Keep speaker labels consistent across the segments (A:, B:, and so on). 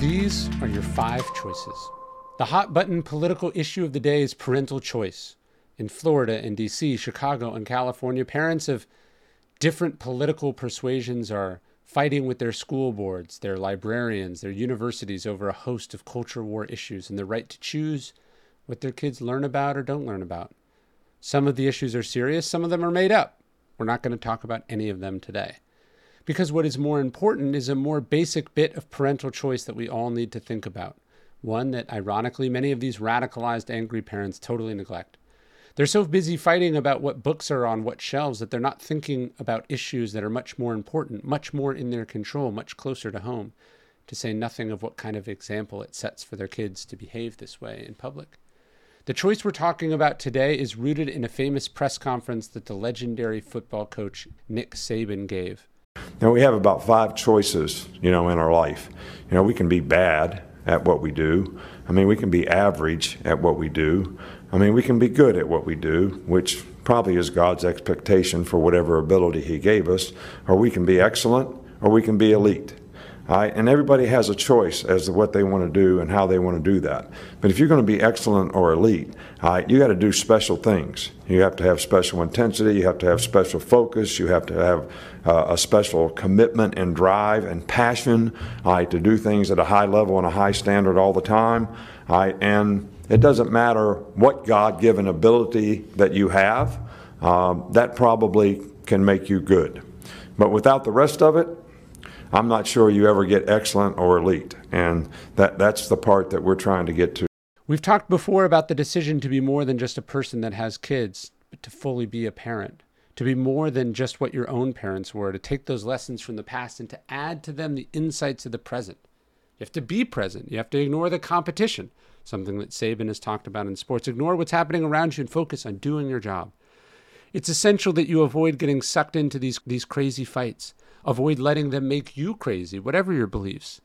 A: These are your five choices. The hot button political issue of the day is parental choice. In Florida and DC, Chicago, and California, parents of different political persuasions are fighting with their school boards, their librarians, their universities over a host of culture war issues and the right to choose what their kids learn about or don't learn about. Some of the issues are serious, some of them are made up. We're not going to talk about any of them today because what is more important is a more basic bit of parental choice that we all need to think about. One that, ironically, many of these radicalized angry parents totally neglect. They're so busy fighting about what books are on what shelves that they're not thinking about issues that are much more important, much more in their control, much closer to home, to say nothing of what kind of example it sets for their kids to behave this way in public. The choice we're talking about today is rooted in a famous press conference that the legendary football coach Nick Saban gave.
B: Now we have about five choices, you know, in our life. You know, we can be bad at what we do. I mean, we can be average at what we do. I mean, we can be good at what we do, which probably is God's expectation for whatever ability He gave us, or we can be excellent, or we can be elite. Right? And everybody has a choice as to what they want to do and how they want to do that. But if you're going to be excellent or elite, right, you got to do special things. You have to have special intensity, you have to have special focus, you have to have uh, a special commitment and drive and passion right, to do things at a high level and a high standard all the time. Right? And it doesn't matter what God given ability that you have, um, that probably can make you good. But without the rest of it, I'm not sure you ever get excellent or elite. And that, that's the part that we're trying to get to.
A: We've talked before about the decision to be more than just a person that has kids, but to fully be a parent, to be more than just what your own parents were, to take those lessons from the past and to add to them the insights of the present. You have to be present. You have to ignore the competition, something that Saban has talked about in sports. Ignore what's happening around you and focus on doing your job. It's essential that you avoid getting sucked into these, these crazy fights Avoid letting them make you crazy, whatever your beliefs.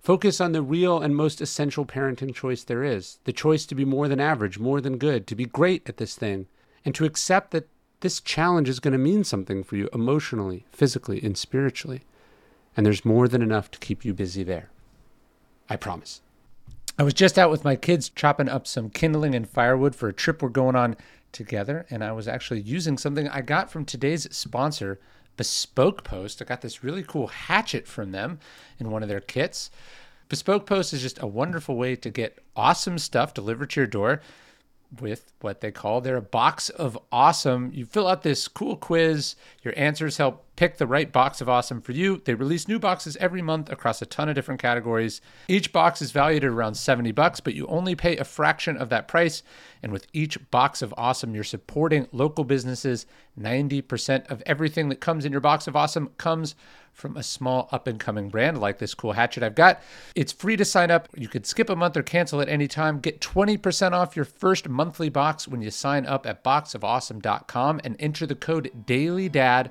A: Focus on the real and most essential parenting choice there is the choice to be more than average, more than good, to be great at this thing, and to accept that this challenge is going to mean something for you emotionally, physically, and spiritually. And there's more than enough to keep you busy there. I promise. I was just out with my kids chopping up some kindling and firewood for a trip we're going on together, and I was actually using something I got from today's sponsor, Bespoke Post. I got this really cool hatchet from them in one of their kits. Bespoke Post is just a wonderful way to get awesome stuff delivered to your door with what they call their box of awesome. You fill out this cool quiz, your answers help pick the right box of awesome for you. They release new boxes every month across a ton of different categories. Each box is valued at around 70 bucks, but you only pay a fraction of that price. And with each box of awesome, you're supporting local businesses. 90% of everything that comes in your box of awesome comes from a small up and coming brand like this cool hatchet I've got. It's free to sign up. You could skip a month or cancel at any time. Get 20% off your first monthly box when you sign up at boxofawesome.com and enter the code DailyDad